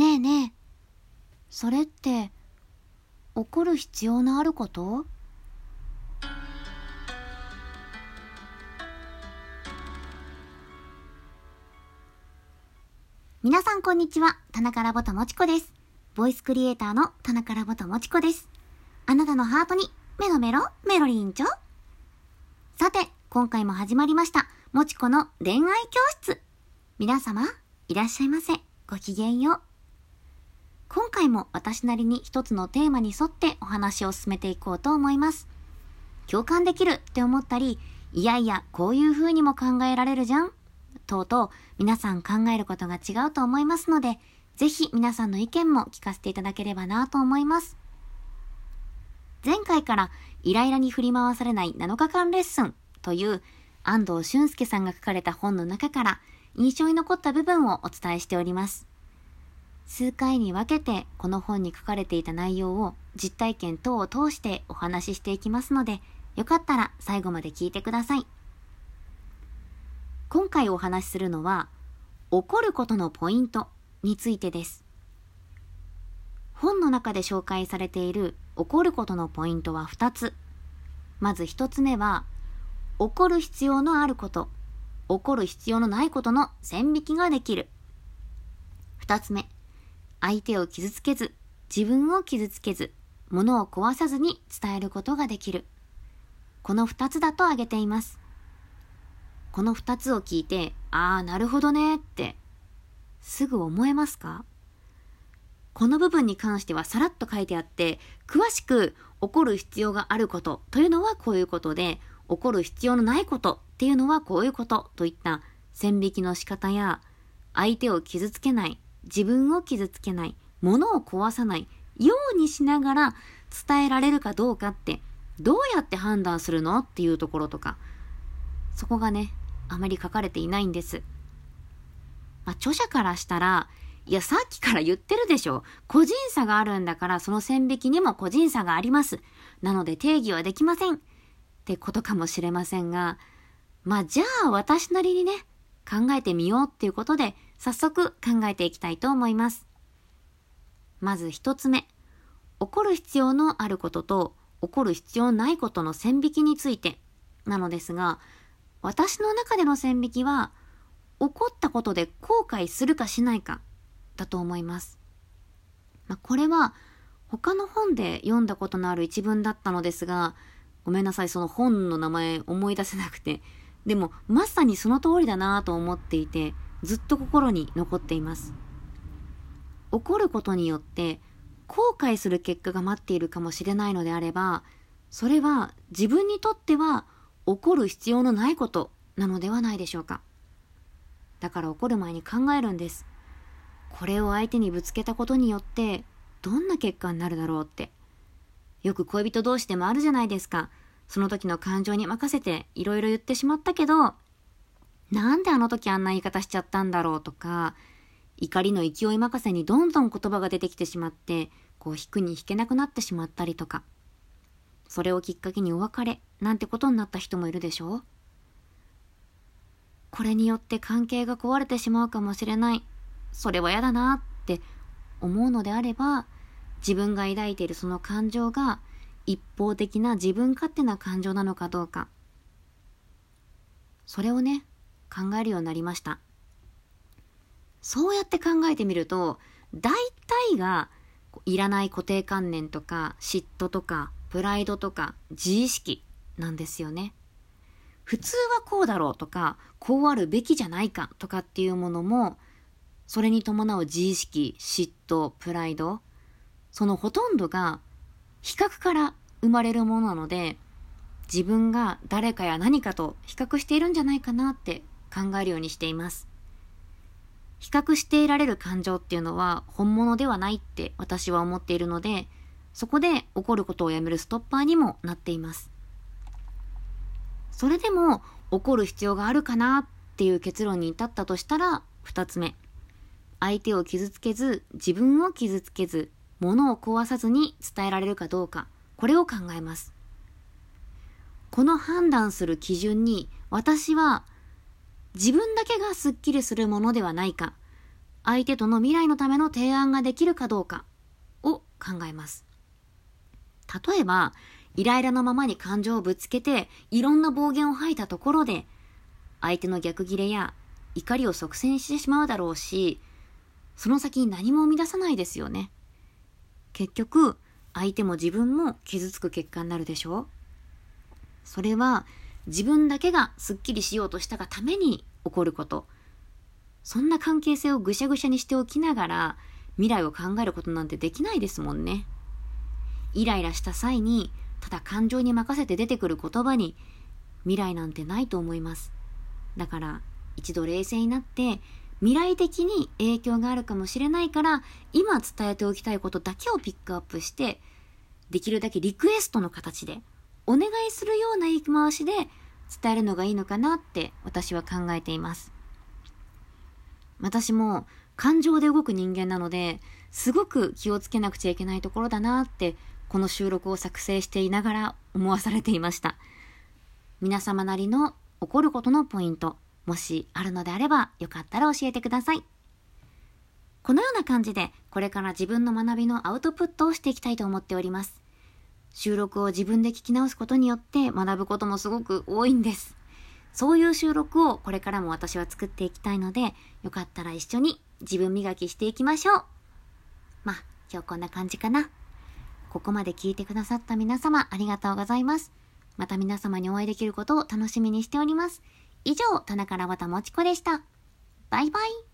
ねえねえ、それって怒る必要のあること？皆さんこんにちは、田中ラボともちこです。ボイスクリエイターの田中ラボともちこです。あなたのハートにメロメロメロリンチョ？さて、今回も始まりました、もちこの恋愛教室。皆様、いらっしゃいませ。ごきげんよう。今回も私なりに一つのテーマに沿ってお話を進めていこうと思います。共感できるって思ったり、いやいや、こういう風にも考えられるじゃんとうとう皆さん考えることが違うと思いますので、ぜひ皆さんの意見も聞かせていただければなと思います。前回からイライラに振り回されない7日間レッスンという安藤俊介さんが書かれた本の中から印象に残った部分をお伝えしております。数回に分けてこの本に書かれていた内容を実体験等を通してお話ししていきますので、よかったら最後まで聞いてください。今回お話しするのは、怒ることのポイントについてです。本の中で紹介されている怒ることのポイントは2つ。まず1つ目は、怒る必要のあること、怒る必要のないことの線引きができる。2つ目、相手を傷つけず、自分を傷つけず、物を壊さずに伝えることができる。この二つだと挙げています。この二つを聞いて、ああ、なるほどねって、すぐ思えますか？この部分に関してはさらっと書いてあって、詳しく怒る必要があることというのはこういうことで、怒る必要のないことっていうのはこういうことといった線引きの仕方や、相手を傷つけない、自分を傷つけない、物を壊さないようにしながら伝えられるかどうかって、どうやって判断するのっていうところとか、そこがね、あまり書かれていないんです。まあ、著者からしたら、いや、さっきから言ってるでしょ。個人差があるんだから、その線引きにも個人差があります。なので定義はできません。ってことかもしれませんが、まあ、じゃあ私なりにね、考えてみようっていうことで、早速考えていきたいと思います。まず一つ目。怒る必要のあることと怒る必要ないことの線引きについてなのですが、私の中での線引きは、怒ったことで後悔するかしないかだと思います。まあ、これは他の本で読んだことのある一文だったのですが、ごめんなさい、その本の名前思い出せなくて。でも、まさにその通りだなと思っていて、ずっと心に残っています。怒ることによって後悔する結果が待っているかもしれないのであれば、それは自分にとっては怒る必要のないことなのではないでしょうか。だから怒る前に考えるんです。これを相手にぶつけたことによってどんな結果になるだろうって。よく恋人同士でもあるじゃないですか。その時の感情に任せていろいろ言ってしまったけど、なんであの時あんな言い方しちゃったんだろうとか、怒りの勢い任せにどんどん言葉が出てきてしまって、こう引くに引けなくなってしまったりとか。それをきっかけにお別れなんてことになった人もいるでしょうこれによって関係が壊れてしまうかもしれない。それは嫌だなって思うのであれば、自分が抱いているその感情が一方的な自分勝手な感情なのかどうか。それをね、考えるようになりました。そうやって考えてみると、大体がいらない固定観念とか嫉妬とかプライドとか自意識なんですよね。普通はこうだろうとか、こうあるべきじゃないかとかっていうものも、それに伴う自意識、嫉妬、プライド、そのほとんどが比較から生まれるものなので、自分が誰かや何かと比較しているんじゃないかなって考えるようにしています。比較していられる感情っていうのは本物ではないって私は思っているので、そこで起こることをやめるストッパーにもなっています。それでも起こる必要があるかなっていう結論に至ったとしたら、二つ目。相手を傷つけず、自分を傷つけず、物を壊さずに伝えられるかどうか、これを考えます。この判断する基準に私は自分だけがスッキリするものではないか、相手との未来のための提案ができるかどうかを考えます。例えば、イライラのままに感情をぶつけて、いろんな暴言を吐いたところで、相手の逆ギレや怒りを即戦してしまうだろうし、その先に何も生み出さないですよね。結局、相手も自分も傷つく結果になるでしょうそれは自分だけがスッキリしようとしたがために起こること。そんな関係性をぐしゃぐしゃにしておきながら未来を考えることなんてできないですもんね。イライラした際にただ感情に任せて出てくる言葉に未来なんてないと思います。だから一度冷静になって未来的に影響があるかもしれないから今伝えておきたいことだけをピックアップしてできるだけリクエストの形でお願いするような言い回しで伝えるのがいいのかなって私は考えています。私も感情で動く人間なので、すごく気をつけなくちゃいけないところだなって、この収録を作成していながら思わされていました。皆様なりの起こることのポイント、もしあるのであればよかったら教えてください。このような感じで、これから自分の学びのアウトプットをしていきたいと思っております。収録を自分で聞き直すことによって学ぶこともすごく多いんです。そういう収録をこれからも私は作っていきたいので、よかったら一緒に自分磨きしていきましょう。まあ、今日こんな感じかな。ここまで聞いてくださった皆様ありがとうございます。また皆様にお会いできることを楽しみにしております。以上、田中らばたもちこでした。バイバイ。